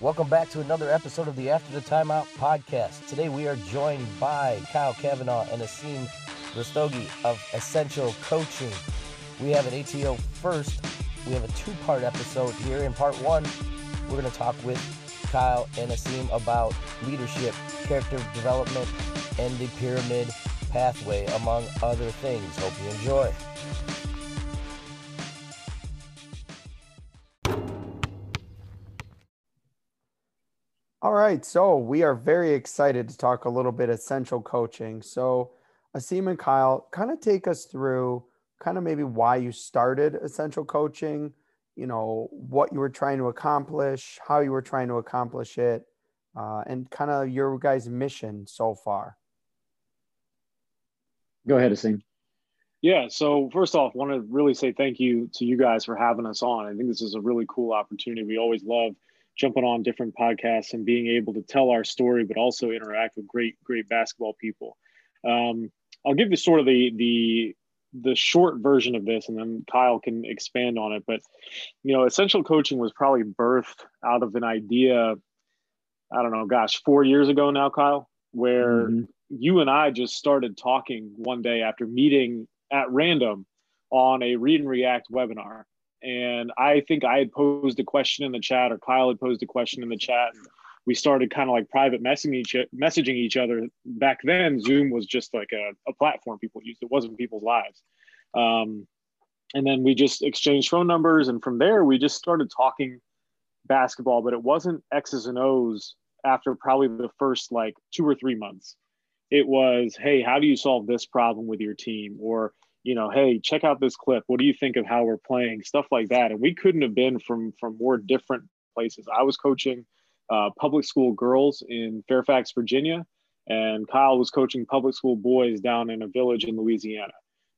Welcome back to another episode of the After the Timeout podcast. Today we are joined by Kyle Kavanaugh and Asim Rastogi of Essential Coaching. We have an ATO first. We have a two part episode here. In part one, we're going to talk with Kyle and Asim about leadership, character development, and the pyramid pathway, among other things. Hope you enjoy. Right, so we are very excited to talk a little bit essential coaching. So, Asim and Kyle, kind of take us through kind of maybe why you started essential coaching, you know, what you were trying to accomplish, how you were trying to accomplish it, uh, and kind of your guys' mission so far. Go ahead, Asim. Yeah. So first off, want to really say thank you to you guys for having us on. I think this is a really cool opportunity. We always love jumping on different podcasts and being able to tell our story, but also interact with great, great basketball people. Um, I'll give you sort of the the the short version of this, and then Kyle can expand on it. But you know, essential coaching was probably birthed out of an idea. I don't know, gosh, four years ago now, Kyle, where mm-hmm. you and I just started talking one day after meeting at random on a read and react webinar and I think I had posed a question in the chat, or Kyle had posed a question in the chat, and we started kind of like private messaging each, messaging each other. Back then, Zoom was just like a, a platform people used; it wasn't people's lives. Um, and then we just exchanged phone numbers, and from there, we just started talking basketball. But it wasn't X's and O's after probably the first like two or three months. It was, hey, how do you solve this problem with your team, or you know, hey, check out this clip. What do you think of how we're playing? Stuff like that. And we couldn't have been from from more different places. I was coaching uh, public school girls in Fairfax, Virginia, and Kyle was coaching public school boys down in a village in Louisiana.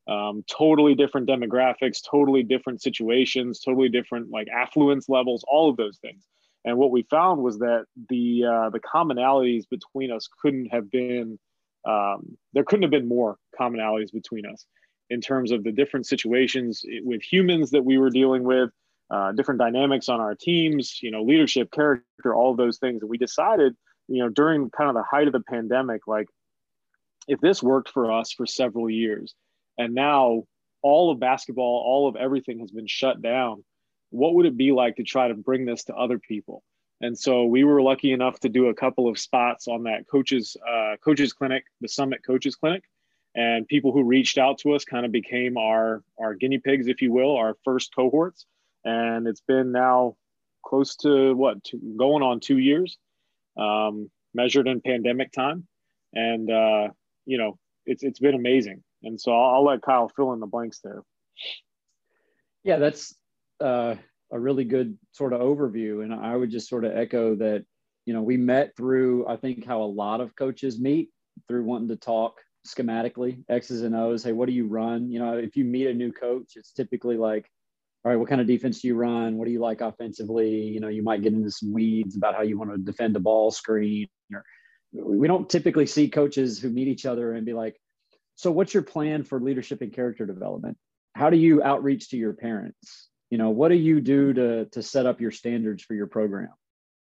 Um, totally different demographics, totally different situations, totally different like affluence levels, all of those things. And what we found was that the uh, the commonalities between us couldn't have been um, there couldn't have been more commonalities between us in terms of the different situations with humans that we were dealing with, uh, different dynamics on our teams, you know, leadership, character, all of those things. And we decided, you know, during kind of the height of the pandemic, like if this worked for us for several years, and now all of basketball, all of everything has been shut down, what would it be like to try to bring this to other people? And so we were lucky enough to do a couple of spots on that coaches uh, coaches clinic, the Summit Coaches Clinic, and people who reached out to us kind of became our our guinea pigs if you will our first cohorts. And it's been now close to what going on two years um, measured in pandemic time. And uh, you know it's it's been amazing. And so I'll, I'll, let kyle fill in the blanks there. Yeah that's uh, a really good sort of overview. And i would just sort of echo that you know we met through i think how a lot of coaches meet through wanting to talk schematically, X's and O's. Hey, what do you run? You know, if you meet a new coach, it's typically like, all right, what kind of defense do you run? What do you like offensively? You know, you might get into some weeds about how you want to defend a ball screen. Or we don't typically see coaches who meet each other and be like, so what's your plan for leadership and character development? How do you outreach to your parents? You know, what do you do to, to set up your standards for your program?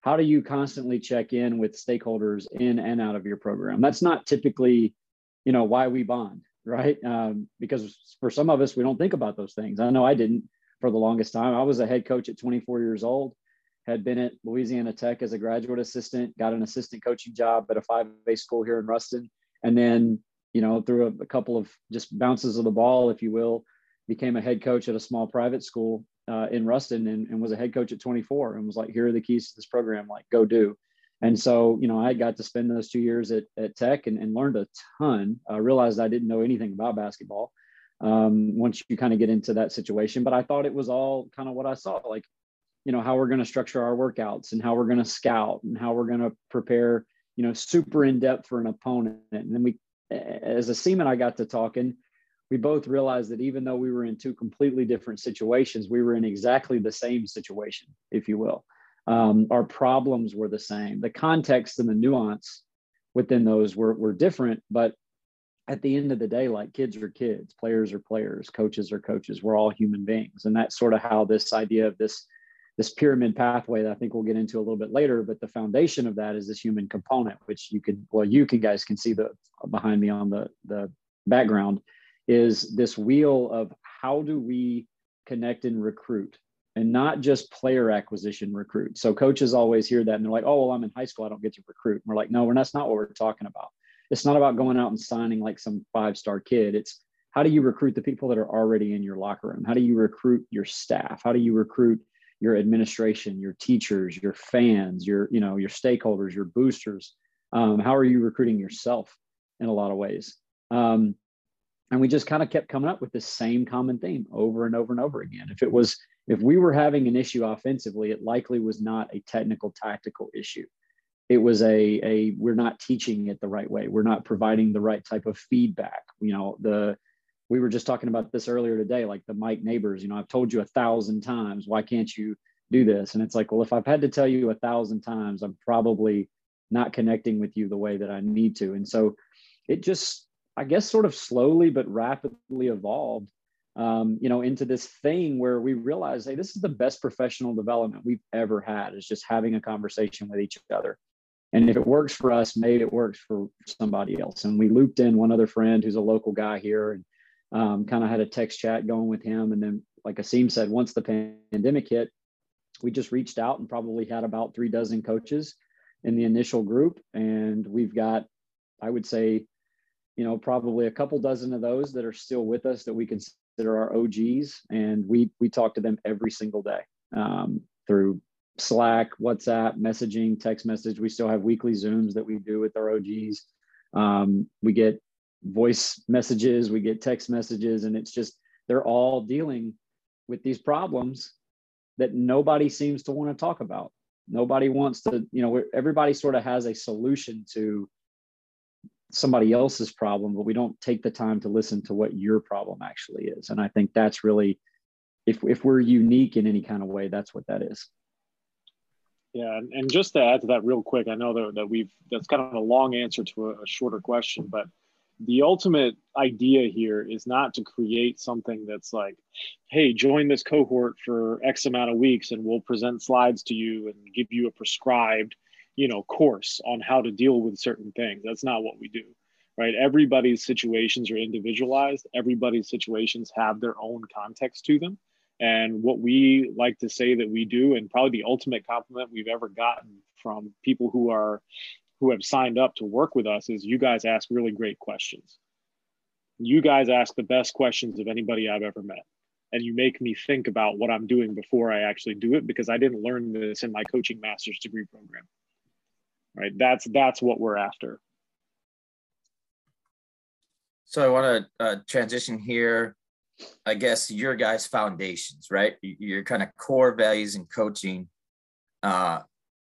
How do you constantly check in with stakeholders in and out of your program? That's not typically you know why we bond right? Um, because for some of us we don't think about those things. I know i didn't for the longest time. I was a head coach at 24 years old had been at louisiana tech as a graduate assistant got an assistant coaching job at a 5a school here in ruston and then you know through a, a couple of just bounces of the ball if you will became a head coach at a small private school uh, in ruston and, and was a head coach at 24 and was like here are the keys to this program like go do and so, you know, I got to spend those two years at, at Tech and, and learned a ton. I realized I didn't know anything about basketball um, once you kind of get into that situation. But I thought it was all kind of what I saw, like, you know, how we're going to structure our workouts and how we're going to scout and how we're going to prepare, you know, super in depth for an opponent. And then we, Asim and, I got to talking, we both realized that even though we were in two completely different situations, we were in exactly the same situation, if you will um, our problems were the same. The context and the nuance within those were, were different, but at the end of the day, like kids are kids, players are players, coaches are coaches. We're all human beings, and that's sort of how this idea of this this pyramid pathway that I think we'll get into a little bit later. But the foundation of that is this human component, which you could, well, you can guys can see the behind me on the the background, is this wheel of how do we connect and recruit, and not just player acquisition recruit. So coaches always hear that and they're like, oh, well, I'm in high school, I don't get to recruit. And we're like, no, and that's not what we're talking about. It's not about going out and signing like some five star kid. It's how do you recruit the people that are already in your locker room? How do you recruit your staff? How do you recruit your administration, your teachers, your fans, your you know your stakeholders, your boosters? Um, how are you recruiting yourself in a lot of ways? Um, and we just kind of kept coming up with the same common theme over and over and over again. If it was if we were having an issue offensively, it likely was not a technical tactical issue. It was a a we're not teaching it the right way. We're not providing the right type of feedback. You know the we were just talking about this earlier today, like the Mike neighbors, you know, I've told you a thousand times, why can't you do this? And it's like, well, if I've had to tell you a thousand times, I'm probably not connecting with you the way that I need to. And so it just, I guess, sort of slowly but rapidly evolved, um, you know, into this thing where we realize, hey, this is the best professional development we've ever had is just having a conversation with each other. And if it works for us, maybe it works for somebody else. And we looped in one other friend who's a local guy here. And um, kind of had a text chat going with him. And then, like Asim said, once the pandemic hit, we just reached out and probably had about three dozen coaches in the initial group. And we've got, I would say, you know, probably a couple dozen of those that are still with us that we consider our OGs. And we, we talk to them every single day um, through Slack, WhatsApp, messaging, text message. We still have weekly Zooms that we do with our OGs. Um, we get voice messages, we get text messages, and it's just they're all dealing with these problems that nobody seems to want to talk about. Nobody wants to, you know, everybody sort of has a solution to somebody else's problem, but we don't take the time to listen to what your problem actually is. And I think that's really, if, if we're unique in any kind of way, that's what that is. Yeah, and, just to add to that real quick, I know that, that we've that's kind of a long answer to a, a shorter question, but the ultimate idea here is not to create something that's like, hey, join this cohort for X amount of weeks and we'll present slides to you and give you a prescribed, you know, course on how to deal with certain things. That's not what we do, right? Everybody's situations are individualized. Everybody's situations have their own context to them. And what we like to say that we do, and probably the ultimate compliment we've ever gotten from people who are who have signed up to work with us is you guys ask really great questions. You guys ask the best questions of anybody I've ever met. And you make me think about what I'm doing before I actually do it because I didn't learn this in my coaching master's degree program. Right? That's that's what we're after. So I want to uh, transition here. I guess your guys' foundations, right? Your kind of core values in coaching. Uh,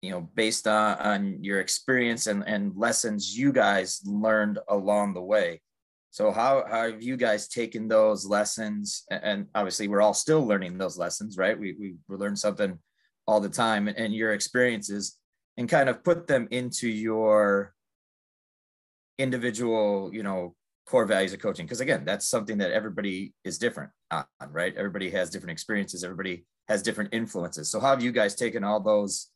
you know, based on, on your experience and, and lessons you guys learned along the way. So how, how have you guys taken those lessons? And obviously we're all still learning those lessons, right? We, we, we learn something all the time and your experiences and kind of put them into your individual, you know, core values of coaching. Because again, that's something that everybody is different on, right? Everybody has different experiences. Everybody has different influences. So how have you guys taken all those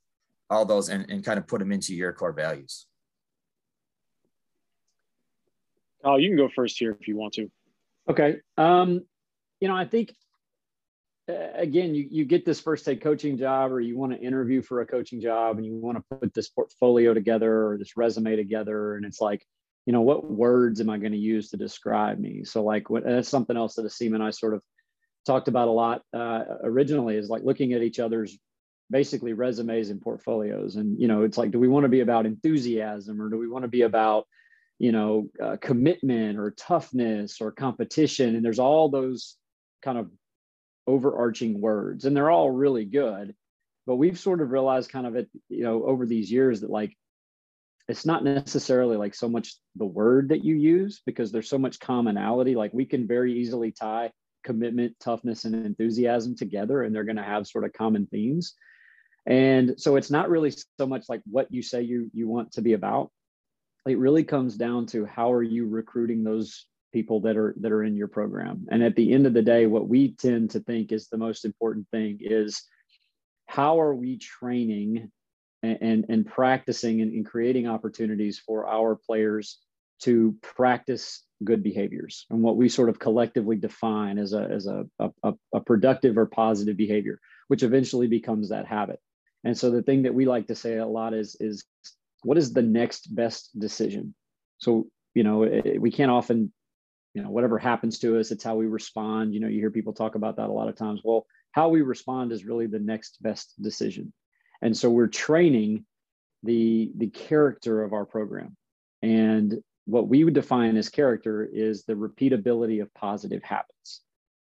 all those and, and kind of put them into your core values? Oh, you can go first here if you want to. Okay. Um, you know, I think again, you, you get this first head coaching job or you want to interview for a coaching job and you want to put this portfolio together or this resume together. And it's like, you know, what words am I going to use to describe me? So like what, that's something else that Asim and I sort of talked about a lot uh, originally is like looking at each other's basically resumes and portfolios and you know it's like do we want to be about enthusiasm or do we want to be about you know uh, commitment or toughness or competition and there's all those kind of overarching words and they're all really good but we've sort of realized kind of it you know over these years that like it's not necessarily like so much the word that you use because there's so much commonality like we can very easily tie commitment toughness and enthusiasm together and they're going to have sort of common themes and so it's not really so much like what you say you you want to be about. It really comes down to how are you recruiting those people that are that are in your program. And at the end of the day, what we tend to think is the most important thing is how are we training and, and, and practicing and, and creating opportunities for our players to practice good behaviors and what we sort of collectively define as a as a, a, a, productive or positive behavior which eventually becomes that habit and so the thing that we like to say a lot is is what is the next best decision so you know it, we can't often you know whatever happens to us it's how we respond you know you hear people talk about that a lot of times well how we respond is really the next best decision and so we're training the the character of our program and what we would define as character is the repeatability of positive habits.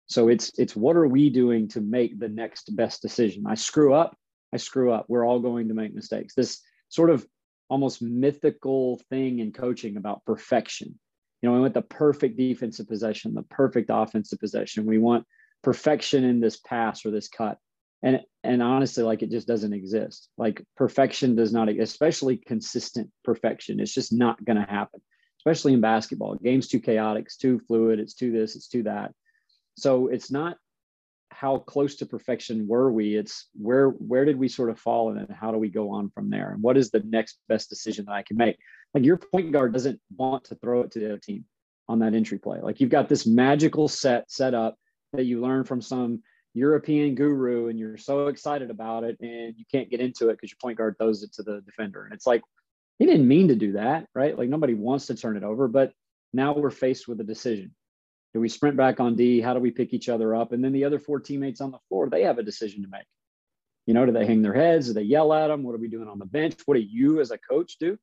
So it's it's what are we doing to make the next best decision? I screw up, I screw up. We're all going to make mistakes. This sort of almost mythical thing in coaching about perfection. You know, we want the perfect defensive possession, the perfect offensive possession. We want perfection in this pass or this cut. And and honestly, like it just doesn't exist. Like perfection does not, especially consistent perfection. It's just not going to happen especially in basketball. Game's too chaotic, it's too fluid, it's too this, it's too that. So it's not how close to perfection were we it's where where did we sort of fall and how do we go on from there and what is the next best decision that i can make like your point guard doesn't want to throw it to the other team on that entry play like you've got this magical set set up that you learn from some european guru and you're so excited about it and you can't get into it because your point guard throws it to the defender and it's like he didn't mean to do that, right? Like nobody wants to turn it over, but now we're faced with a decision. Do we sprint back on D? How do we pick each other up? And then the other four teammates on the floor, they have a decision to make. You know, do they hang their heads? Do they yell at them? What are we doing on the bench? What do you as a coach do?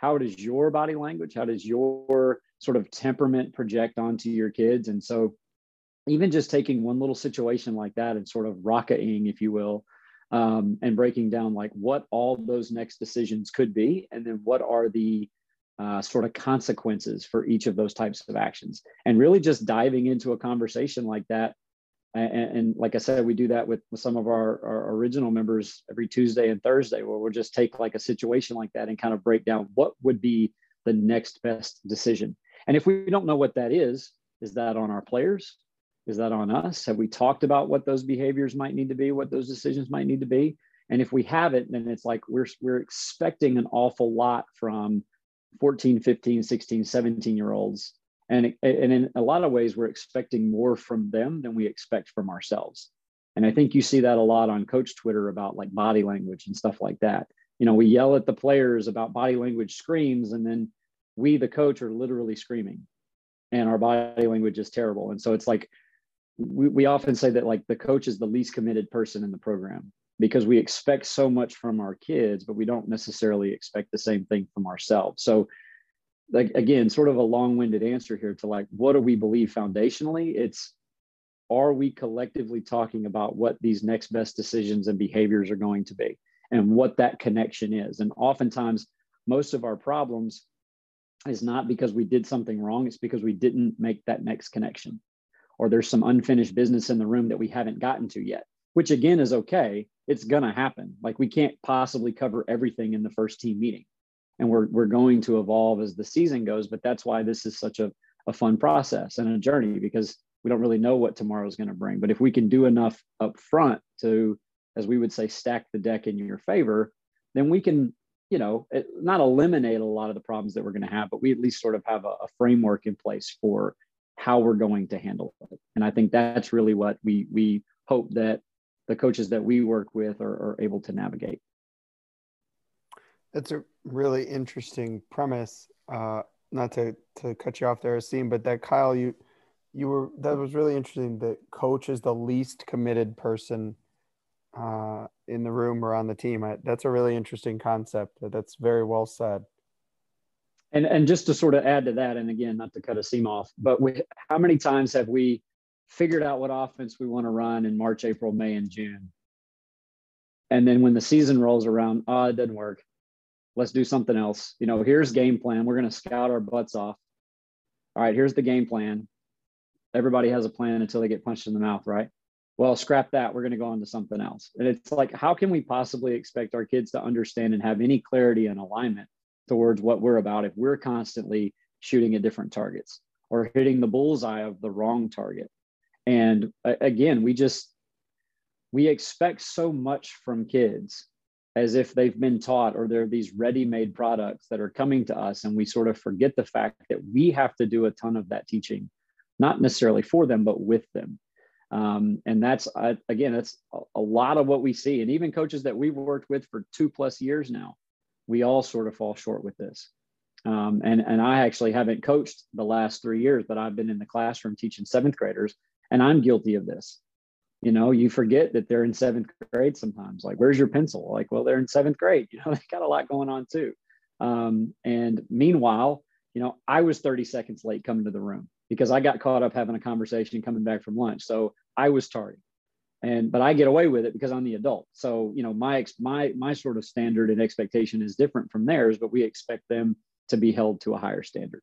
How does your body language, how does your sort of temperament project onto your kids? And so, even just taking one little situation like that and sort of rocketing, if you will, um, and breaking down like what all those next decisions could be and then what are the uh, sort of consequences for each of those types of actions and really just diving into a conversation like that and, and like i said we do that with, with some of our, our original members every tuesday and thursday where we'll just take like a situation like that and kind of break down what would be the next best decision and if we don't know what that is is that on our players is that on us? Have we talked about what those behaviors might need to be, what those decisions might need to be? And if we haven't, then it's like we're, we're expecting an awful lot from 14, 15, 16, 17 year olds. And, and in a lot of ways, we're expecting more from them than we expect from ourselves. And I think you see that a lot on coach Twitter about like body language and stuff like that. You know, we yell at the players about body language screams, and then we, the coach, are literally screaming and our body language is terrible. And so it's like we, we often say that like the coach is the least committed person in the program because we expect so much from our kids, but we don't necessarily expect the same thing from ourselves. So like again, sort of a long-winded answer here to like what do we believe foundationally? It's are we collectively talking about what these next best decisions and behaviors are going to be and what that connection is? And oftentimes most of our problems is not because we did something wrong, it's because we didn't make that next connection or there's some unfinished business in the room that we haven't gotten to yet, which again is okay. It's going to happen. Like we can't possibly cover everything in the first team meeting. And we're, we're going to evolve as the season goes. But that's why this is such a, a fun process and a journey because we don't really know what tomorrow is going to bring. But if we can do enough up front to, as we would say, stack the deck in your favor, then we can, you know, not eliminate a lot of the problems that we're going to have, but we at least sort of have a, a framework in place for how we're going to handle it. And I think that's really what we we hope that the coaches that we work with are, are able to navigate. That's a really interesting premise. Uh, not to to cut you off there, Asim, but that Kyle, you you were that was really interesting. That coach is the least committed person uh, in the room or on the team. I, that's a really interesting concept. That's very well said. And and just to sort of add to that, and again, not to cut Asim off, but we, how many times have we figured out what offense we want to run in March, April, May, and June? And then when the season rolls around, oh, it doesn't work. Let's do something else. You know, here's game plan. We're going to scout our butts off. All right, here's the game plan. Everybody has a plan until they get punched in the mouth, right? Well, scrap that. We're going to go on to something else. And it's like, how can we possibly expect our kids to understand and have any clarity and alignment towards what we're about if we're constantly shooting at different targets or hitting the bullseye of the wrong target. And again, we just we expect so much from kids as if they've been taught or they're these ready-made products that are coming to us and we sort of forget the fact that we have to do a ton of that teaching not necessarily for them but with them. Um, and that's uh, again that's a, a lot of what we see. And even coaches that we've worked with for two plus years now we all sort of fall short with this. Um, and and i actually haven't coached the last three years but i've been in the classroom teaching seventh graders and i'm guilty of this you know you forget that they're in seventh grade sometimes like where's your pencil? Like well they're in seventh grade you know they got a lot going on too. Um, and meanwhile you know i was 30 seconds late coming to the room because i got caught up having a conversation coming back from lunch. So i was tardy. And but i get away with it because i'm the adult. So you know my my my sort of standard and expectation is different from theirs but we expect them to be held to a higher standard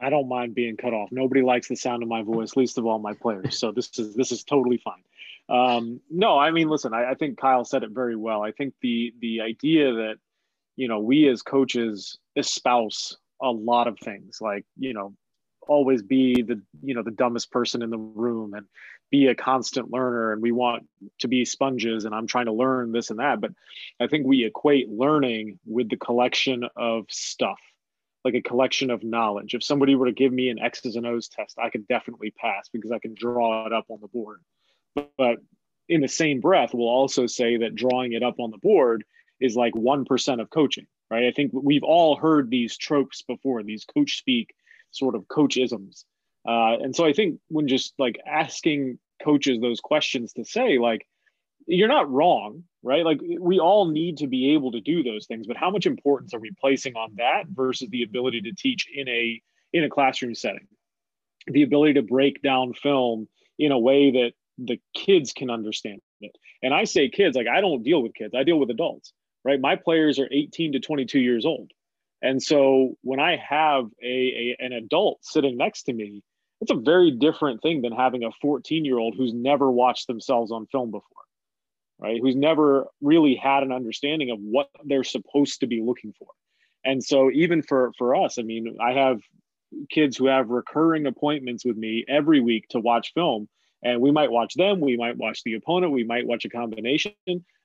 I don't mind being cut off. Nobody likes the sound of my voice, least of all my players. So this is this is totally fine. Um, no, I mean, listen, I, I think Kyle said it very well. I think the the idea that you know we as coaches espouse a lot of things, like you know, always be the you know the dumbest person in the room and be a constant learner, and we want to be sponges, and I'm trying to learn this and that. But I think we equate learning with the collection of stuff like a collection of knowledge. If somebody were to give me an X's and O's test, I could definitely pass because I can draw it up on the board. But, in the same breath, we'll also say that drawing it up on the board is like 1% of coaching, right? I think we've all heard these tropes before, these coach speak sort of coachisms. Uh, and so I think when just like asking coaches those questions to say, like, you're not wrong, right? Like we all need to be able to do those things, but how much importance are we placing on that versus the ability to teach in a in a classroom setting? The ability to break down film in a way that the kids can understand it. And I say kids, like I don't deal with kids, I deal with adults, right? My players are 18 to 22 years old. And so when I have a, a an adult sitting next to me, it's a very different thing than having a 14 year old who's never watched themselves on film before right? Who's never really had an understanding of what they're supposed to be looking for. And so even for for us, I mean, I have kids who have recurring appointments with me every week to watch film and we might watch them, we might watch the opponent, we might watch a combination,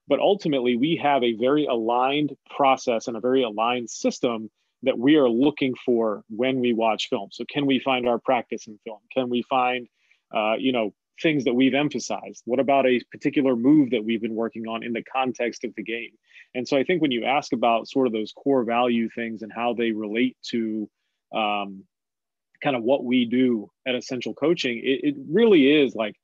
but ultimately we have a very aligned process and a very aligned system that we are looking for when we watch film. So can we find our practice in film? Can we find uh, you know things that we've emphasized? What about a particular move that we've been working on in the context of the game? And so I think when you ask about sort of those core value things and how they relate to um, kind of what we do at Essential Coaching, it, it really is like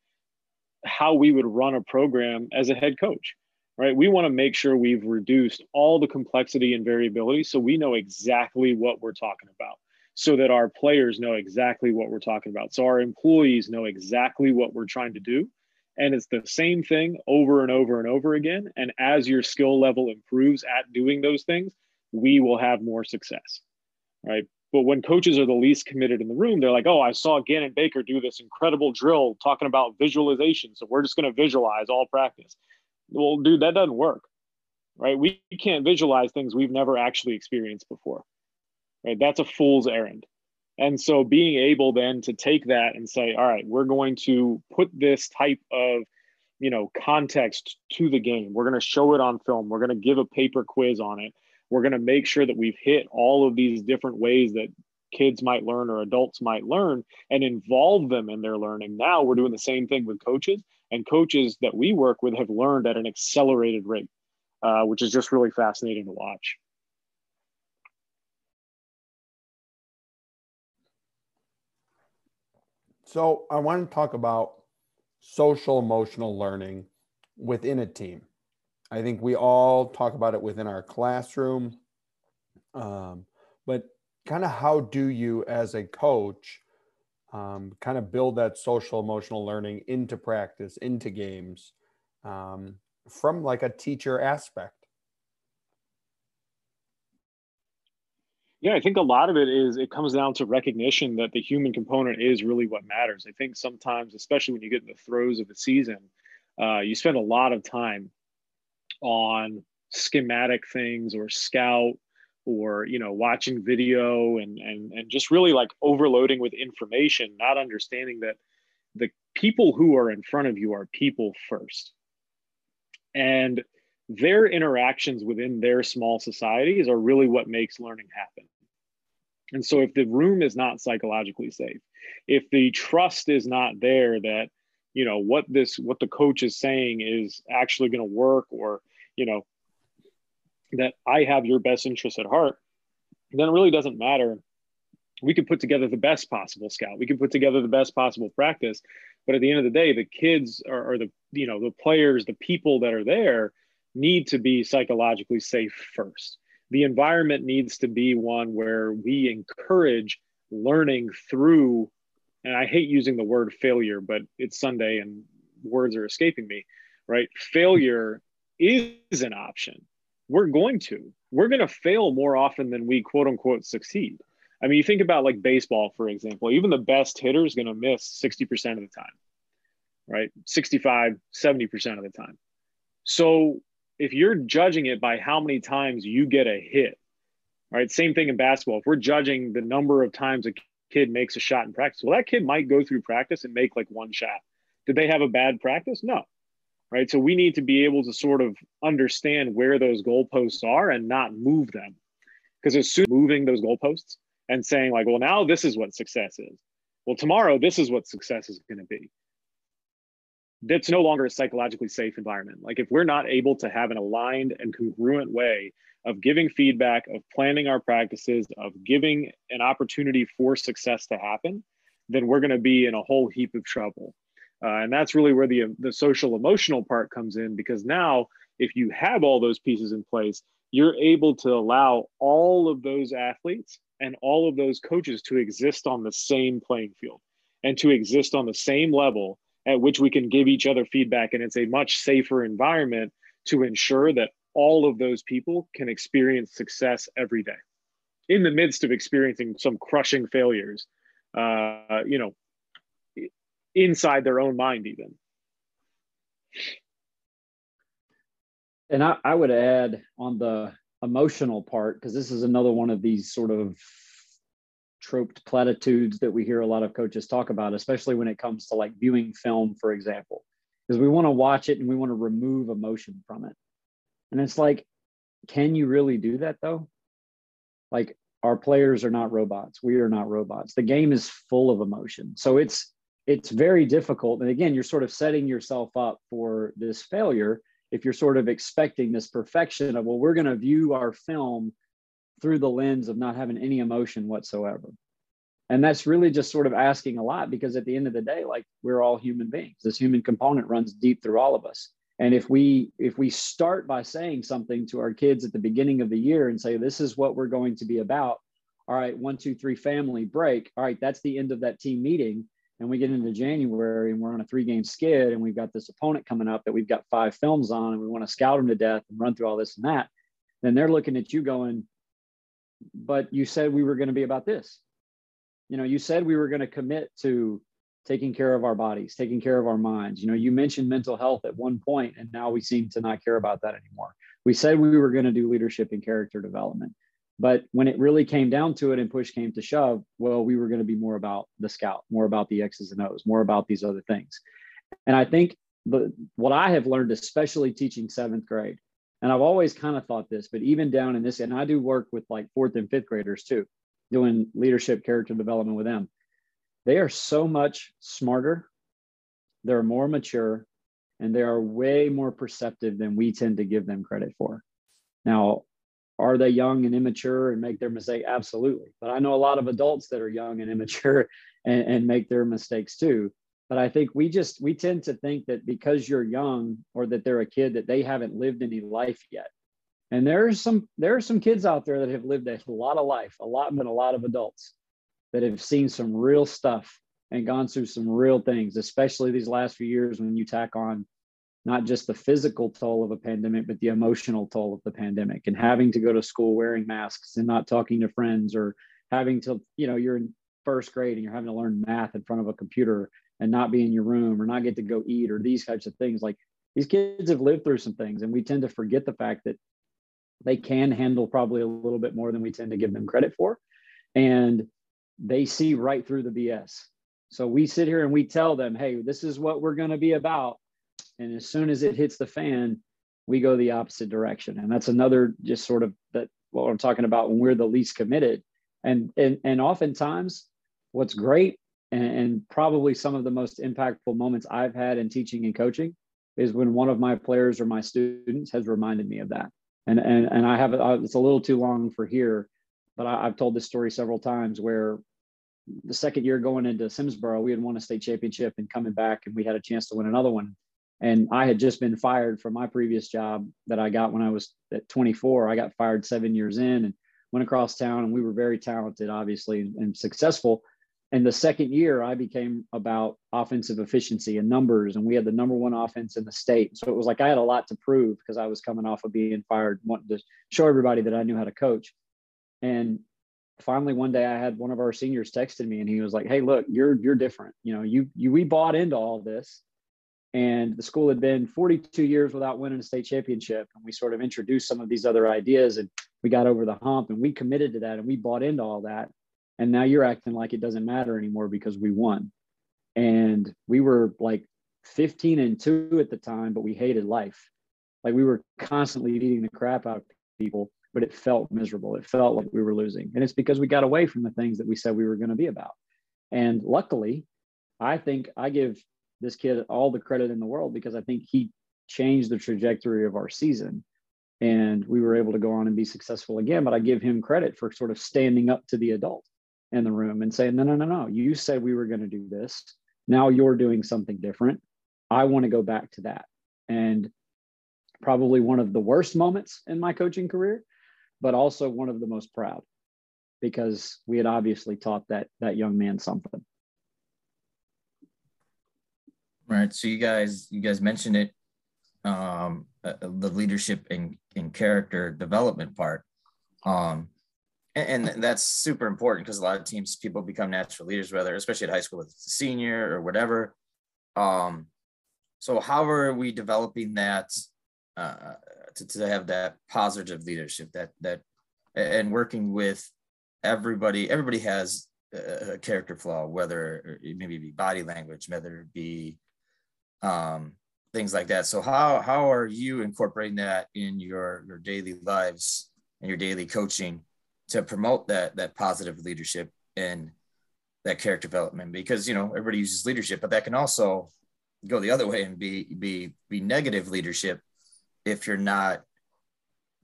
how we would run a program as a head coach right? We want to make sure we've reduced all the complexity and variability so we know exactly what we're talking about so that our players know exactly what we're talking about. So our employees know exactly what we're trying to do. And it's the same thing over and over and over again. And as your skill level improves at doing those things, we will have more success. Right. But when coaches are the least committed in the room, they're like, oh, I saw Gannon Baker do this incredible drill talking about visualization. So we're just going to visualize all practice. Well, dude, that doesn't work. Right. We can't visualize things we've never actually experienced before right? That's a fool's errand. And so being able then to take that and say, all right, we're going to put this type of, you know, context to the game. We're going to show it on film. We're going to give a paper quiz on it. We're going to make sure that we've hit all of these different ways that kids might learn or adults might learn and involve them in their learning. Now we're doing the same thing with coaches, and coaches that we work with have learned at an accelerated rate, uh, which is just really fascinating to watch. So I want to talk about social emotional learning within a team. I think we all talk about it within our classroom. Um, but kind of how do you, as a coach, um, kind of build that social emotional learning into practice, into games um, from like a teacher aspect? Yeah, I think a lot of it is it comes down to recognition that the human component is really what matters. I think sometimes, especially when you get in the throes of the season, uh, you spend a lot of time on schematic things or scout or you know watching video and and and just really like overloading with information not understanding that the people who are in front of you are people first and their interactions within their small societies are really what makes learning happen and so if the room is not psychologically safe if the trust is not there that you know what this what the coach is saying is actually going to work or you know that I have your best interest at heart, then it really doesn't matter. We can put together the best possible scout. We can put together the best possible practice, but at the end of the day, the kids or the you know the players, the people that are there, need to be psychologically safe first. The environment needs to be one where we encourage learning through. And I hate using the word failure, but it's Sunday and words are escaping me. Right? Failure is an option we're going to we're going to fail more often than we quote unquote succeed i mean you think about like baseball for example even the best hitter is going to miss 60% of the time right 65 70% of the time so if you're judging it by how many times you get a hit right same thing in basketball if we're judging the number of times a kid makes a shot in practice well that kid might go through practice and make like one shot did they have a bad practice no right? So we need to be able to sort of understand where those goalposts are and not move them. Because as soon as moving those goalposts and saying, like, well, now this is what success is. Well, tomorrow this is what success is going to be. That's no longer a psychologically safe environment. Like, if we're not able to have an aligned and congruent way of giving feedback, of planning our practices, of giving an opportunity for success to happen, then we're going to be in a whole heap of trouble. Uh, and that's really where the, the social emotional part comes in because now, if you have all those pieces in place, you're able to allow all of those athletes and all of those coaches to exist on the same playing field and to exist on the same level at which we can give each other feedback. And it's a much safer environment to ensure that all of those people can experience success every day in the midst of experiencing some crushing failures. Uh, you know, inside their own mind even and I, I would add on the emotional part because this is another one of these sort of troped platitudes that we hear a lot of coaches talk about especially when it comes to like viewing film for example is we want to watch it and we want to remove emotion from it. And it's like can you really do that though? Like our players are not robots. We are not robots. The game is full of emotion. So it's it's very difficult. And again, you're sort of setting yourself up for this failure if you're sort of expecting this perfection of, well, we're going to view our film through the lens of not having any emotion whatsoever. And that's really just sort of asking a lot because at the end of the day, like we're all human beings. This human component runs deep through all of us. And if we if we start by saying something to our kids at the beginning of the year and say, this is what we're going to be about, all right, one, two, three, family break. All right, that's the end of that team meeting and we get into January and we're on a three game skid and we've got this opponent coming up that we've got five films on and we want to scout them to death and run through all this and that, then they're looking at you going, but you said we were going to be about this. You know, you said we were going to commit to taking care of our bodies, taking care of our minds. You know, you mentioned mental health at one point, and now we seem to not care about that anymore. We said we were going to do leadership and character development. But when it really came down to it and push came to shove, well, we were going to be more about the scout, more about the X's and O's, more about these other things. And I think the, what I have learned, especially teaching seventh grade, and I've always kind of thought this, but even down in this, and I do work with like fourth and fifth graders too, doing leadership character development with them. They are so much smarter, they're more mature, and they are way more perceptive than we tend to give them credit for. Now, are they young and immature and make their mistake? Absolutely. But I know a lot of adults that are young and immature and, and make their mistakes too. But I think we just we tend to think that because you're young or that they're a kid that they haven't lived any life yet. And there's some there are some kids out there that have lived a lot of life, a lot but a lot of adults that have seen some real stuff and gone through some real things, especially these last few years when you tack on not just the physical toll of a pandemic, but the emotional toll of the pandemic and having to go to school wearing masks and not talking to friends or having to, you know, you're in first grade and you're having to learn math in front of a computer and not be in your room or not get to go eat or these types of things. Like these kids have lived through some things and we tend to forget the fact that they can handle probably a little bit more than we tend to give them credit for. And they see right through the BS. So we sit here and we tell them, hey, this is what we're going to be about. And as soon as it hits the fan, we go the opposite direction. And that's another just sort of that what I'm talking about when we're the least committed. And and and oftentimes what's great and, and probably some of the most impactful moments I've had in teaching and coaching is when one of my players or my students has reminded me of that. And and and I have uh, it's a little too long for here, but I, have told this story several times where the second year going into Simsboro, we had won a state championship and coming back, and we had a chance to win another one. And I had just been fired from my previous job that I got when I was at 24. I got fired seven years in and went across town, and we were very talented, obviously, and successful. And the second year, I became about offensive efficiency and numbers, and we had the number one offense in the state. So it was like I had a lot to prove because I was coming off of being fired, wanting to show everybody that I knew how to coach. And finally, one day, I had one of our seniors texted me, and he was like, "Hey, look, you're you're different. You know, you you we bought into all this, and the school had been 42 years without winning a state championship, and we sort of introduced some of these other ideas, and we got over the hump, and we committed to that, and we bought into all that." And now you're acting like it doesn't matter anymore because we won. And we were like 15 and 2 at the time but we hated life. Like we were constantly beating the crap out of people but it felt miserable. It felt like we were losing. And it's because we got away from the things that we said we were going to be about. And luckily i think i give this kid all the credit in the world because i think he changed the trajectory of our season. And we were able to go on and be successful again but i give him credit for sort of standing up to the adult in the room and say, no, no, no, no, you said we were going to do this. Now you're doing something different. I want to go back to that. And probably one of the worst moments in my coaching career, but also one of the most proud because we had obviously taught that that young man something. Right. So you guys, you guys mentioned it, um, uh, the leadership and, and character development part. Um, and, that's super important because a lot of teams people become natural leaders whether especially at high school with senior or whatever. Um so how are we developing that uh to, to have that positive leadership that that and working with everybody everybody has a character flaw whether it maybe be body language whether it be um things like that. So how how are you incorporating that in your your daily lives and your daily coaching to promote that that positive leadership and that character development because you know everybody uses leadership but that can also go the other way and be be be negative leadership if you're not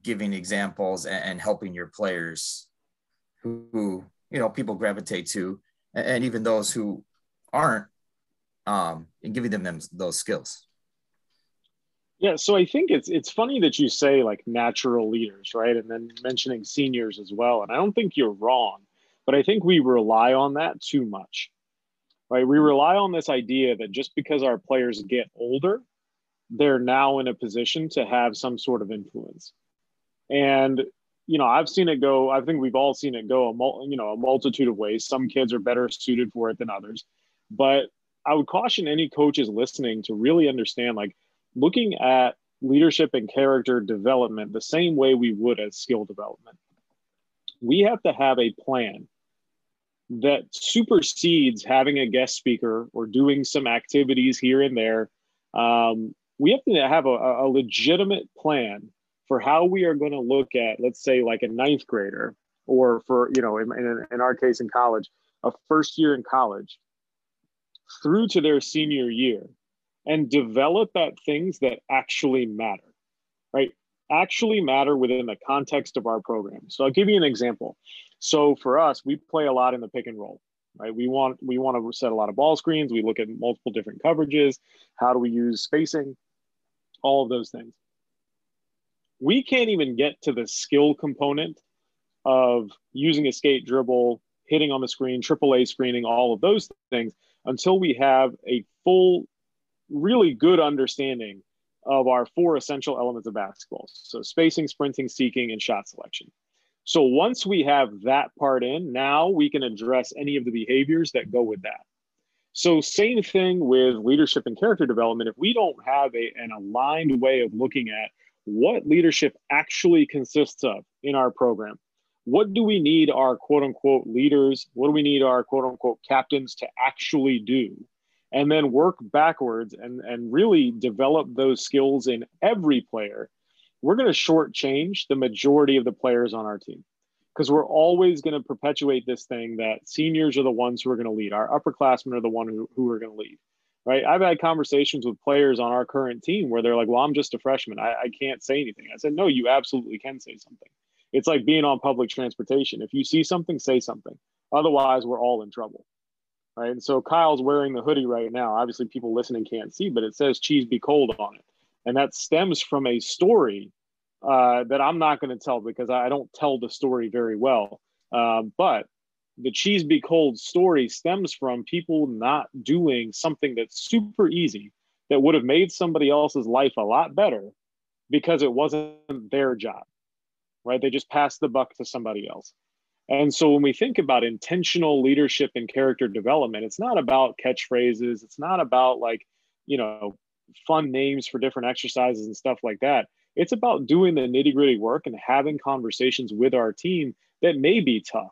giving examples and, and helping your players who, who, you know people gravitate to and, and even those who aren't um, and giving them, them those skills yeah, so I think it's it's funny that you say like natural leaders, right? And then mentioning seniors as well. And I don't think you're wrong, but I think we rely on that too much. Right? We mm-hmm. rely on this idea that just because our players get older, they're now in a position to have some sort of influence. And you know, I've seen it go. I think we've all seen it go a mul- you know a multitude of ways. Some kids are better suited for it than others, but I would caution any coaches listening to really understand like looking at leadership and character development the same way we would as skill development. We have to have a plan that supersedes having a guest speaker or doing some activities here and there. Um, we have to have a, a legitimate plan for how we are going to look at, let's say, like a ninth grader, or for, you know, in, in, in our case in college, a first year in college through to their senior year and develop at things that actually matter, right? Actually matter within the context of our program. So I'll give you an example. So for us, we play a lot in the pick and roll, right? We want we want to set a lot of ball screens. We look at multiple different coverages. How do we use spacing? All of those things. We can't even get to the skill component of using a skate dribble, hitting on the screen, AAA screening, all of those things until we have a full really good understanding of our four essential elements of basketball. So spacing, sprinting, seeking, and shot selection. So once we have that part in, now we can address any of the behaviors that go with that. So same thing with leadership and character development. If we don't have a, an aligned way of looking at what leadership actually consists of in our program. What do we need our quote unquote leaders? What do we need our quote unquote captains to actually do? And then work backwards and, and really develop those skills in every player. We're going to shortchange the majority of the players on our team because we're always going to perpetuate this thing that seniors are the ones who are going to lead. Our upperclassmen are the one who, who are going to lead right? I've had conversations with players on our current team where they're like, well, I'm just a freshman. I, I can't say anything. I said, no, you absolutely can say something. It's like being on public transportation. If you see something, say something. Otherwise, we're all in trouble. Right. And so Kyle's wearing the hoodie right now. Obviously, people listening can't see, but it says cheese be cold on it. And that stems from a story uh, that I'm not going to tell because I don't tell the story very well. Uh, but the cheese be cold story stems from people not doing something that's super easy that would have made somebody else's life a lot better because it wasn't their job right they just passed the buck to somebody else and so when we think about intentional leadership and character development it's not about catchphrases it's not about like you know fun names for different exercises and stuff like that it's about doing the nitty gritty work and having conversations with our team that may be tough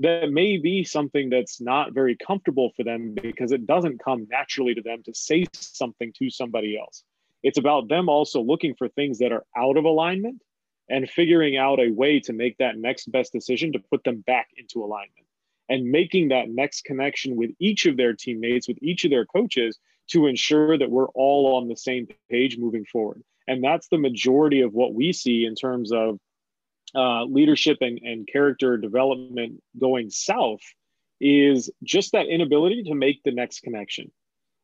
that may be something that's not very comfortable for them because it doesn't come naturally to them to say something to somebody else. It's about them also looking for things that are out of alignment and figuring out a way to make that next best decision to put them back into alignment and making that next connection with each of their teammates, with each of their coaches to ensure that we're all on the same page moving forward. And that's the majority of what we see in terms of uh, leadership and, and character development going south is just that inability to make the next connection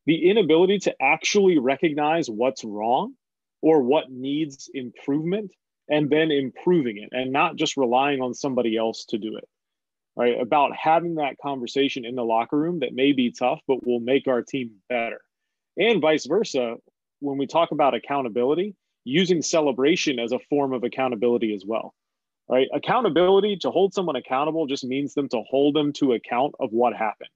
the inability to actually recognize what's wrong or what needs improvement and then improving it and not just relying on somebody else to do it right about having that conversation in the locker room that may be tough but will make our team better and vice versa when we talk about accountability using celebration as a form of accountability as well right? Accountability to hold someone accountable just means them to hold them to account of what happened.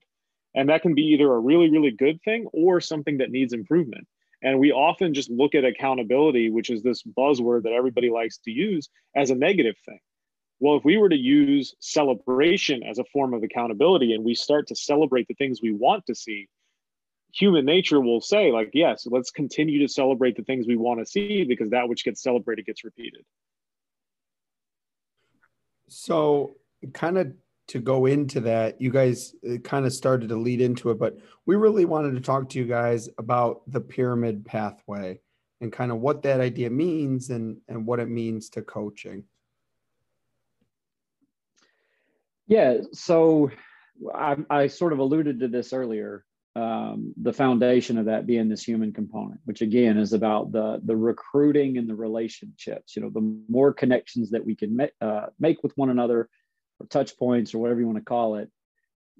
And that can be either a really, really good thing or something that needs improvement. And we often just look at accountability, which is this buzzword that everybody likes to use, as a negative thing. Well, if we were to use celebration as a form of accountability and we start to celebrate the things we want to see, human nature will say, like, yes, let's continue to celebrate the things we want to see because that which gets celebrated gets repeated. So, kind of to go into that, you guys uh, kind of started to lead into it, but we really wanted to talk to you guys about the pyramid pathway and kind of what that idea means and and what it means to coaching. Yeah, so I, I sort of alluded to this earlier. Um, the foundation of that being this human component, which again is about the the recruiting and the relationships. You know, the more connections that we can ma- uh, make with one another, or touch points, or whatever you want to call it,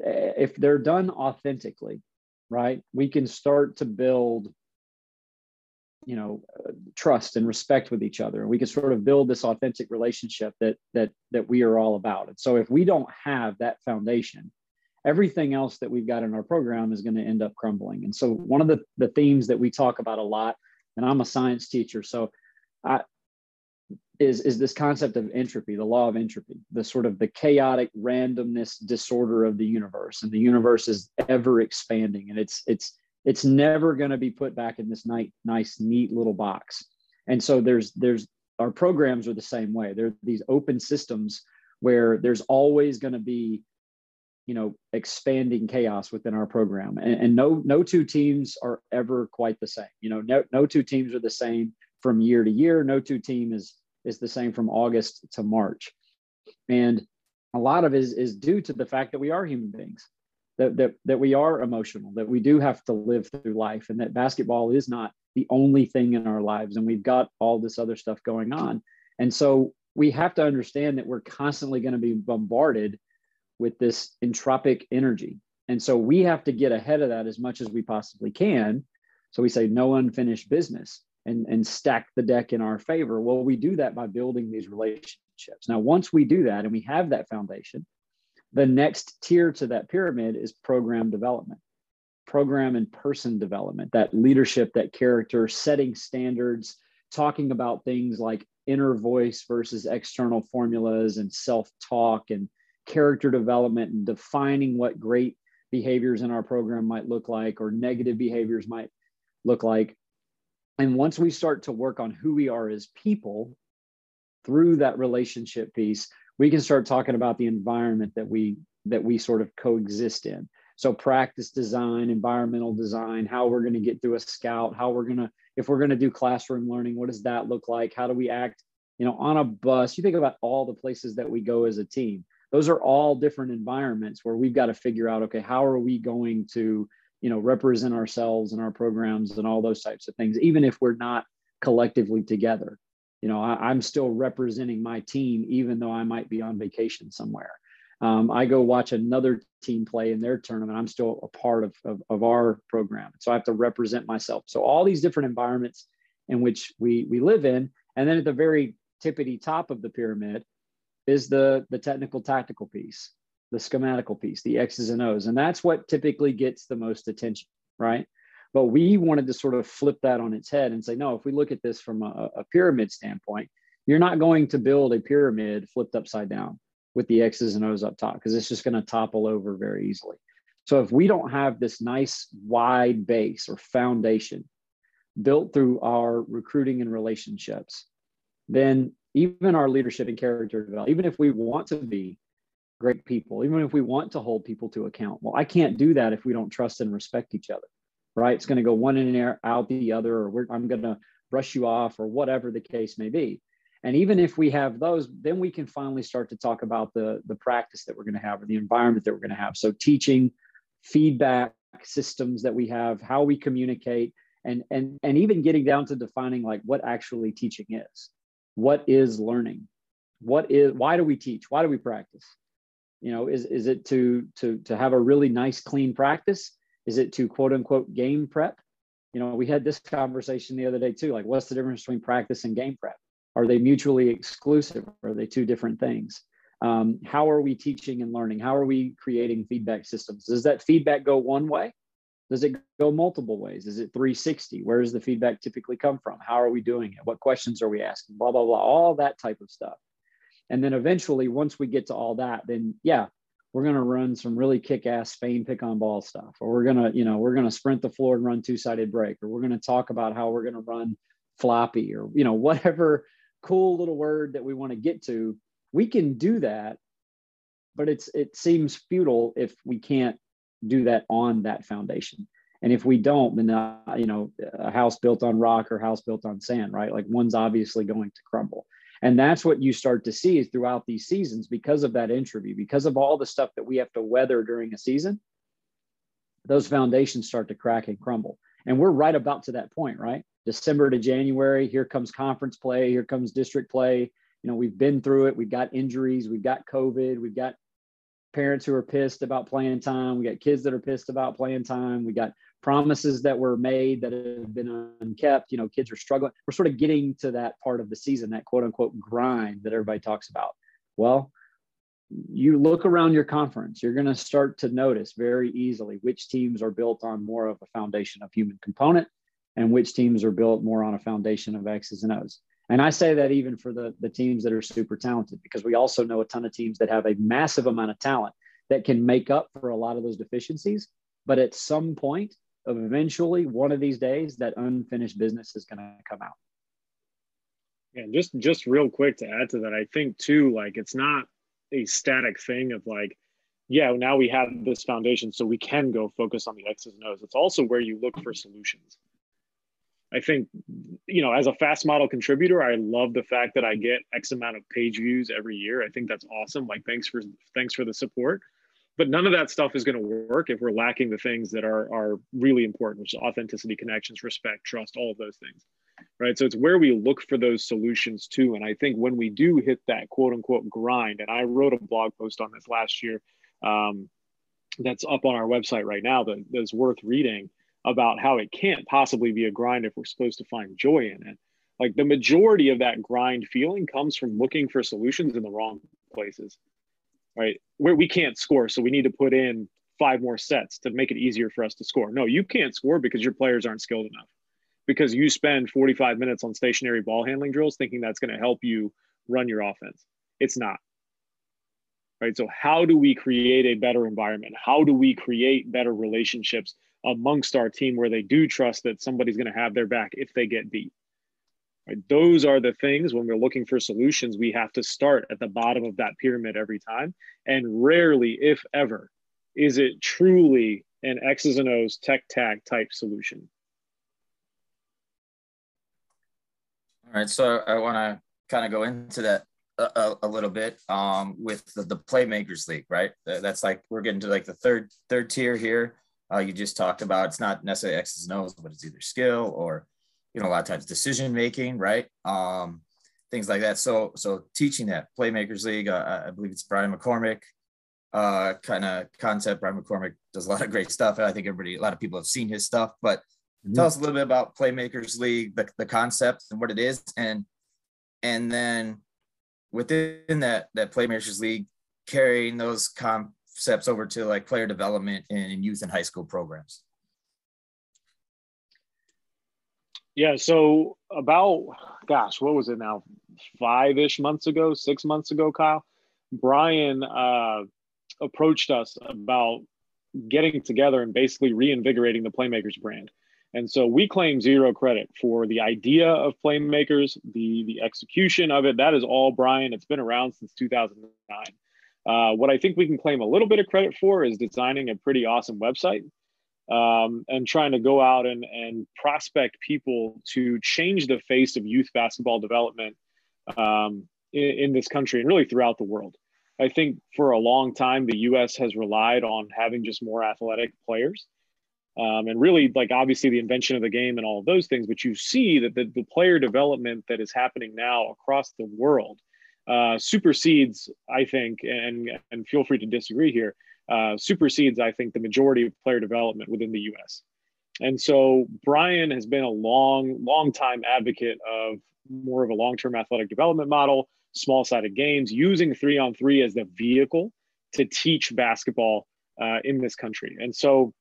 eh, if they're done authentically, right, we can start to build, you know, trust and respect with each other, and we can sort of build this authentic relationship that that that we are all about. And so, if we don't have that foundation, everything else that we've got in our program is going to end up crumbling. And so one of the, the themes that we talk about a lot, and I'm a science teacher, so I, is, is this concept of entropy, the law of entropy, the sort of the chaotic randomness disorder of the universe. And the universe is ever expanding and it's it's it's never going to be put back in this nice, nice, neat little box. And so there's there's our programs are the same way. They're these open systems where there's always going to be you know expanding chaos within our program and, and, no no two teams are ever quite the same you know no, no two teams are the same from year to year no two team is is the same from august to march and a lot of it is, is due to the fact that we are human beings that, that that we are emotional that we do have to live through life and that basketball is not the only thing in our lives and we've got all this other stuff going on and so we have to understand that we're constantly going to be bombarded with this entropic energy. And so we have to get ahead of that as much as we possibly can. So we say no unfinished business and, and stack the deck in our favor. Well, we do that by building these relationships. Now, once we do that and we have that foundation, the next tier to that pyramid is program development, program and person development, that leadership, that character, setting standards, talking about things like inner voice versus external formulas and self-talk and character development and defining what great behaviors in our program might look like or negative behaviors might look like and once we start to work on who we are as people through that relationship piece we can start talking about the environment that we that we sort of coexist in. So practice design environmental design how we're going to get through a scout how we're going to if we're going to do classroom learning what does that look like? How do we act you know on a bus? You think about all the places that we go as a team. Those are all different environments where we've got to figure out okay how are we going to you know represent ourselves and our programs and all those types of things even if we're not collectively together. You know I, am still representing my team even though i might be on vacation somewhere. Um, i go watch another team play in their tournament. I'm still a part of, of, of our program. So i have to represent myself. So all these different environments in which we we live in and then at the very tippity top of the pyramid is the the technical tactical piece the schematical piece the x's and o's and that's what typically gets the most attention right? But we wanted to sort of flip that on its head and say no if we look at this from a, a pyramid standpoint you're not going to build a pyramid flipped upside down with the x's and o's up top because it's just going to topple over very easily. So if we don't have this nice wide base or foundation built through our recruiting and relationships then even our leadership and character development, even if we want to be great people, even if we want to hold people to account. Well, I can't do that if we don't trust and respect each other, right? It's going to go one in and out the other, or I'm going to brush you off, or whatever the case may be. And even if we have those, then we can finally start to talk about the, the practice that we're going to have or the environment that we're going to have. So teaching, feedback systems that we have, how we communicate, and and and even getting down to defining like what actually teaching is what is learning what is why do we teach why do we practice you know is, is it to to to have a really nice clean practice is it to quote unquote game prep you know we had this conversation the other day too like what's the difference between practice and game prep are they mutually exclusive are they two different things um, how are we teaching and learning how are we creating feedback systems does that feedback go one way does it go multiple ways? Is it 360? Where does the feedback typically come from? How are we doing it? What questions are we asking? Blah, blah, blah, all that type of stuff. And then eventually, once we get to all that, then yeah, we're going to run some really kick-ass Spain pick-and-roll stuff, or we're going to, you know, we're going to sprint the floor and run two-sided break, or we're going to talk about how we're going to run floppy, or you know, whatever cool little word that we want to get to. We can do that, but it's it seems futile if we can't do that on that foundation. And if we don't, then uh, you know, a house built on rock or house built on sand, right? Like one's obviously going to crumble. And that's what you start to see throughout these seasons because of that entropy, because of all the stuff that we have to weather during a season. Those foundations start to crack and crumble. And we're right about to that point, right? December to January, here comes conference play, here comes district play. You know, we've been through it. We've got injuries, we've got COVID, we've got parents who are pissed about playing time. We got kids that are pissed about playing time. We got promises that were made that have been unkept. You know, kids are struggling. We're sort of getting to that part of the season, that quote unquote grind that everybody talks about. Well, you look around your conference, you're going to start to notice very easily which teams are built on more of a foundation of human component and which teams are built more on a foundation of X's and O's. And I say that even for the, the teams that are super talented, because we also know a ton of teams that have a massive amount of talent that can make up for a lot of those deficiencies. But at some point, of eventually, one of these days, that unfinished business is going to come out. Yeah, just just real quick to add to that, I think too, like it's not a static thing of like, yeah, now we have this foundation, so we can go focus on the X's and O's. It's also where you look for solutions. I think, you know, as a FastModel contributor, I love the fact that I get X amount of page views every year. I think that's awesome. Like, thanks for thanks for the support. But none of that stuff is going to work if we're lacking the things that are are really important, which is authenticity, connections, respect, trust, all of those things. Right. So it's where we look for those solutions too. And I think when we do hit that quote unquote grind, and I wrote a blog post on this last year, um, that's up on our website right now that that's worth reading about how it can't possibly be a grind if we're supposed to find joy in it. Like the majority of that grind feeling comes from looking for solutions in the wrong places, right? Where we can't score, so we need to put in five more sets to make it easier for us to score. No, you can't score because your players aren't skilled enough. because you spend 45 minutes on stationary ball handling drills thinking that's going to help you run your offense. It's not. Right. So, how do we create a better environment? How do we create better relationships amongst our team where they do trust that somebody's going to have their back if they get beat? Right? Those are the things when we're looking for solutions, we have to start at the bottom of that pyramid every time. And rarely, if ever, is it truly an X's and O's tech tac type solution. All right, so I want to kind of go into that a, a, little bit um, with the, the, Playmakers League, right? That's like we're getting to like the third third tier here. Uh, you just talked about it's not necessarily X's and O's, but it's either skill or you know a lot of times decision making, right? Um, things like that. So so teaching that Playmakers League, uh, I believe it's Brian McCormick uh, kind of concept. Brian McCormick does a lot of great stuff. I think everybody, a lot of people have seen his stuff, but mm-hmm. tell us a little bit about Playmakers League, the, the concept and what it is. And, and then within that, that Playmakers League, carrying those concepts over to like player development in youth and high school programs. Yeah. So about, gosh, what was it now? Five ish months ago, six months ago, Kyle, Brian, uh, approached us about getting together and basically reinvigorating the Playmakers brand. And so we claim zero credit for the idea of Playmakers, the the execution of it. That is all Brian. It's been around since 2009. Uh, what I think we can claim a little bit of credit for is designing a pretty awesome website um, and trying to go out and, and prospect people to change the face of youth basketball development um, in, in this country and really throughout the world. I think for a long time, the U.S. has relied on having just more athletic players. Um, and really, like obviously the invention of the game and all of those things, but you see that the, the player development that is happening now across the world uh, supersedes, I think, and, and feel free to disagree here, uh, supersedes, I think, the majority of player development within the US. And so Brian has been a long, long time advocate of more of a long term athletic development model small sided games, using three on three as the vehicle to teach basketball uh, in this country. And so,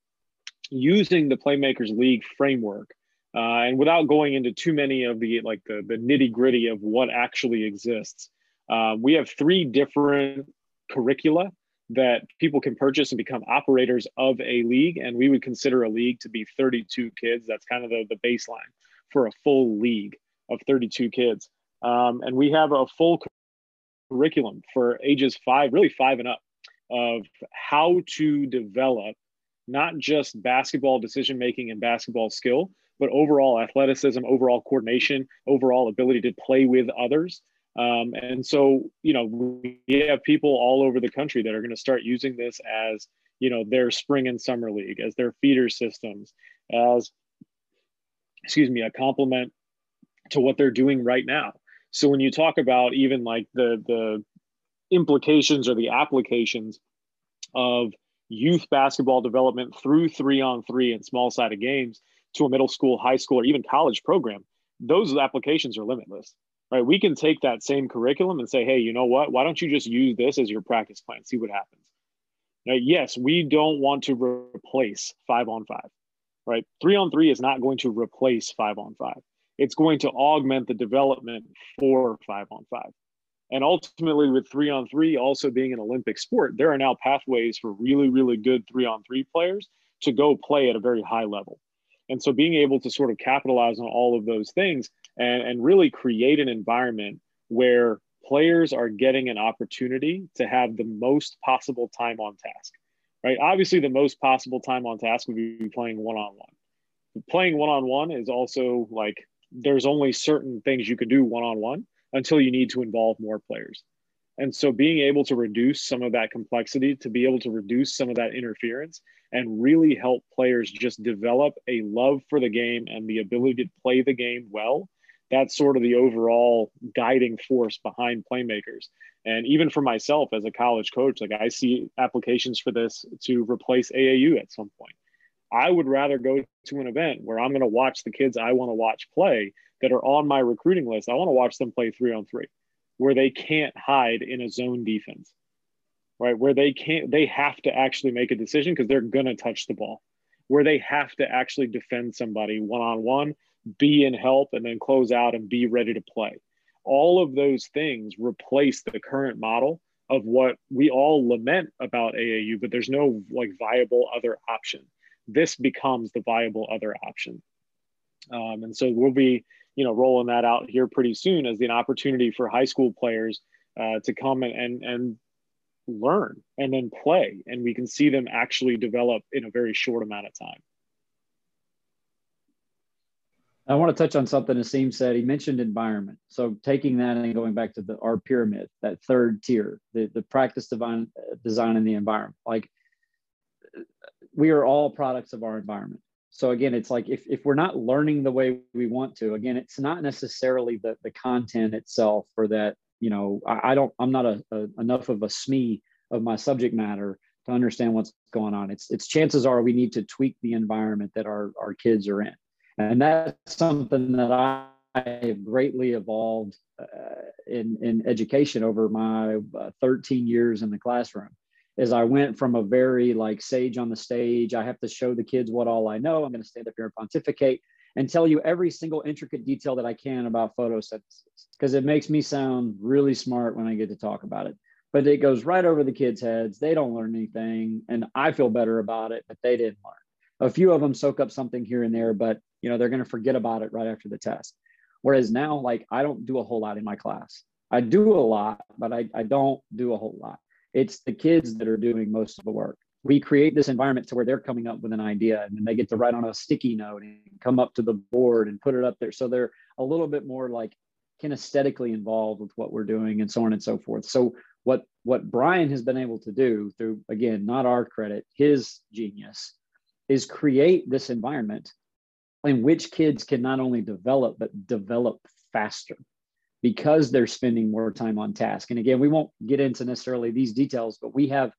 using the Playmakers League framework, uh, and without going into too many of the like the, the nitty gritty of what actually exists, uh, we have three different curricula that people can purchase and become operators of a league. And we would consider a league to be 32 kids. That's kind of the, the baseline for a full league of 32 kids. Um, and we have a full curriculum for ages five, really five and up, of how to develop not just basketball decision making and basketball skill, but overall athleticism, overall coordination, overall ability to play with others. Um, and so, you know, we have people all over the country that are going to start using this as, you know, their spring and summer league, as their feeder systems, as, excuse me, a complement to what they're doing right now. So when you talk about even like the the implications or the applications of youth basketball development through three on three and small sided games to a middle school, high school, or even college program, those applications are limitless, right? We can take that same curriculum and say, hey, you know what? Why don't you just use this as your practice plan? See what happens. Now, yes, we don't want to replace five on five, right? Three on three is not going to replace five on five it's going to augment the development for five on five. And ultimately, with three on three also being an Olympic sport, there are now pathways for really, really good three on three players to go play at a very high level. And so, being able to sort of capitalize on all of those things and, and really create an environment where players are getting an opportunity to have the most possible time on task, right? Obviously, the most possible time on task would be playing one on one. Playing one on one is also like there's only certain things you can do one on one until you need to involve more players. And so being able to reduce some of that complexity, to be able to reduce some of that interference and really help players just develop a love for the game and the ability to play the game well, that's sort of the overall guiding force behind playmakers. And even for myself as a college coach, like I see applications for this to replace AAU at some point. I would rather go to an event where I'm going to watch the kids I want to watch play that are on my recruiting list. I want to watch them play three on three, where they can't hide in a zone defense, right? Where they can't, they have to actually make a decision because they're going to touch the ball, where they have to actually defend somebody one on one be in help, and then close out and be ready to play. All of those things replace the current model of what we all lament about AAU, but there's no like viable other option. This becomes the viable other option. Um, and so we'll be, you know, rolling that out here pretty soon as an opportunity for high school players uh, to come and, and, and learn and then play. And we can see them actually develop in a very short amount of time. I want to touch on something Asim said. He mentioned environment. So taking that and going back to the our pyramid, that third tier, the, the practice divine, design in the environment. Like we are all products of our environment. So again, it's like if, if we're not learning the way we want to, again, it's not necessarily the, the content itself or that, you know, I, I don't, I'm not a, a, enough of a SME of my subject matter to understand what's going on. It's, it's chances are we need to tweak the environment that our, our kids are in. And that's something that I, have greatly evolved uh, in, in education over my uh, 13 years in the classroom is I went from a very like sage on the stage. I have to show the kids what all I know. I'm going to stand up here and pontificate and tell you every single intricate detail that I can about photosynthesis because it makes me sound really smart when I get to talk about it. But it goes right over the kids' heads. They don't learn anything, and I feel better about it, but they didn't learn. A few of them soak up something here and there, but you know they're going to forget about it right after the test. Whereas now, like I don't do a whole lot in my class. I do a lot, but I, I don't do a whole lot. It's the kids that are doing most of the work. We create this environment to where they're coming up with an idea and then they get to write on a sticky note and come up to the board and put it up there. So they're a little bit more like kinesthetically involved with what we're doing and so on and so forth. So what what Brian has been able to do through again, not our credit, his genius, is create this environment in which kids can not only develop but develop faster because they're spending more time on task. And again, we won't get into necessarily these details, but we have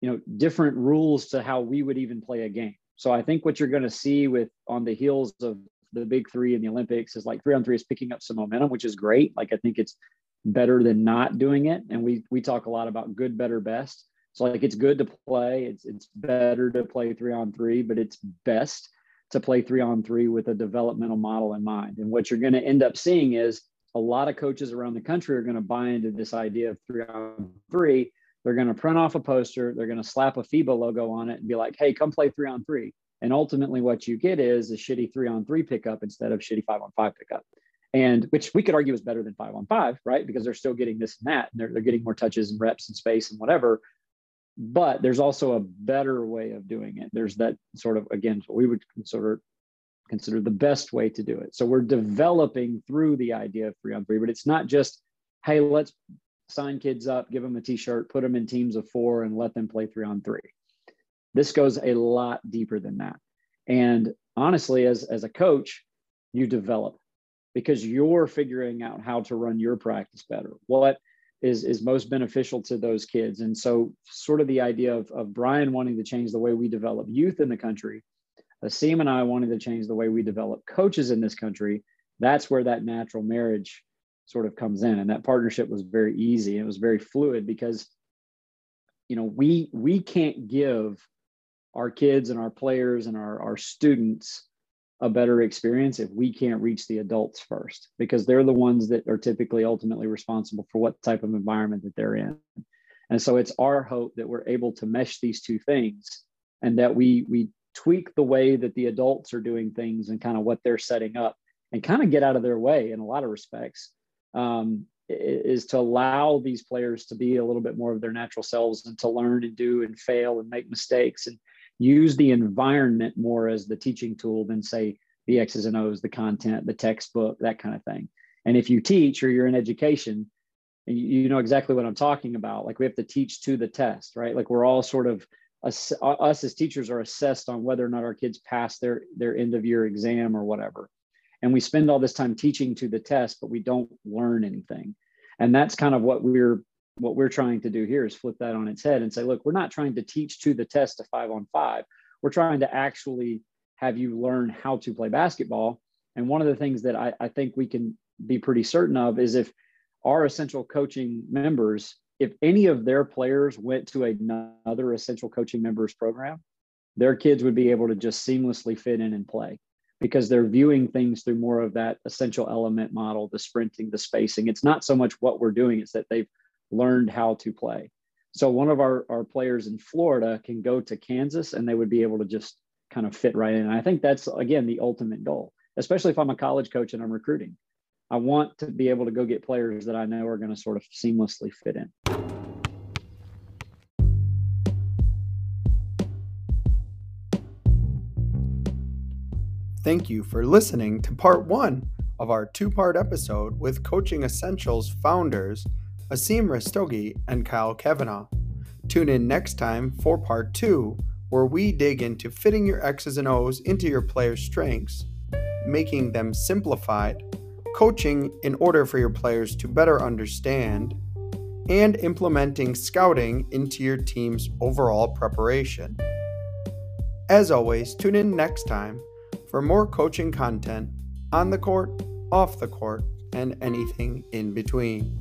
you know different rules to how we would even play a game. So I think what you're going to see with on the heels of the big three in the Olympics is like three on three is picking up some momentum, which is great. Like I think it's better than not doing it. And we we talk a lot about good, better, best. So like it's good to play. It's it's better to play three on three, but it's best to play three on three with a developmental model in mind. And what you're going to end up seeing is a lot of coaches around the country are going to buy into this idea of three on three. They're going to print off a poster, they're going to slap a FIBA logo on it and be like, hey, come play three on three. And ultimately, what you get is a shitty three on three pickup instead of shitty five on five pickup. And which we could argue is better than five on five, right? Because they're still getting this and that, and they're, they're getting more touches and reps and space and whatever. But there's also a better way of doing it. There's that sort of, again, what we would consider consider the best way to do it. So we're developing through the idea of three on three, but it's not just, hey, let's sign kids up, give them a t-shirt, put them in teams of four and let them play three on three. This goes a lot deeper than that. And honestly, as, as a coach, you develop because you're figuring out how to run your practice better. What is, is most beneficial to those kids. And so sort of the idea of, of Brian wanting to change the way we develop youth in the country Asim and I wanted to change the way we develop coaches in this country. That's where that natural marriage sort of comes in. And that partnership was very easy. It was very fluid because, you know, we we can't give our kids and our players and our, our students a better experience if we can't reach the adults first because they're the ones that are typically ultimately responsible for what type of environment that they're in. And so it's our hope that we're able to mesh these two things and that we we tweak the way that the adults are doing things and kind of what they're setting up and kind of get out of their way in a lot of respects um, is to allow these players to be a little bit more of their natural selves and to learn and do and fail and make mistakes. And use the environment more as the teaching tool than say the x's and o's the content the textbook that kind of thing. And if you teach or you're in education and you know exactly what i'm talking about like we have to teach to the test right? Like we're all sort of us, uh, us as teachers are assessed on whether or not our kids pass their their end of year exam or whatever. And we spend all this time teaching to the test but we don't learn anything. And that's kind of what we're what we're trying to do here is flip that on its head and say look we're not trying to teach to the test a five on five we're trying to actually have you learn how to play basketball and one of the things that I, I think we can be pretty certain of is if our essential coaching members if any of their players went to another essential coaching members program, their kids would be able to just seamlessly fit in and play because they're viewing things through more of that essential element model, the sprinting, the spacing. It's not so much what we're doing, it's that they've learned how to play. So one of our, our players in Florida can go to Kansas and they would be able to just kind of fit right in. And I think that's again the ultimate goal, especially if I'm a college coach and I'm recruiting. I want to be able to go get players that I know are going to sort of seamlessly fit in. Thank you for listening to part one of our two part episode with Coaching Essentials founders Asim Rastogi and Kyle Kavanaugh. Tune in next time for part two, where we dig into fitting your X's and O's into your players' strengths, making them simplified, coaching in order for your players to better understand, and implementing scouting into your team's overall preparation. As always, tune in next time for more coaching content on the court, off the court, and anything in between.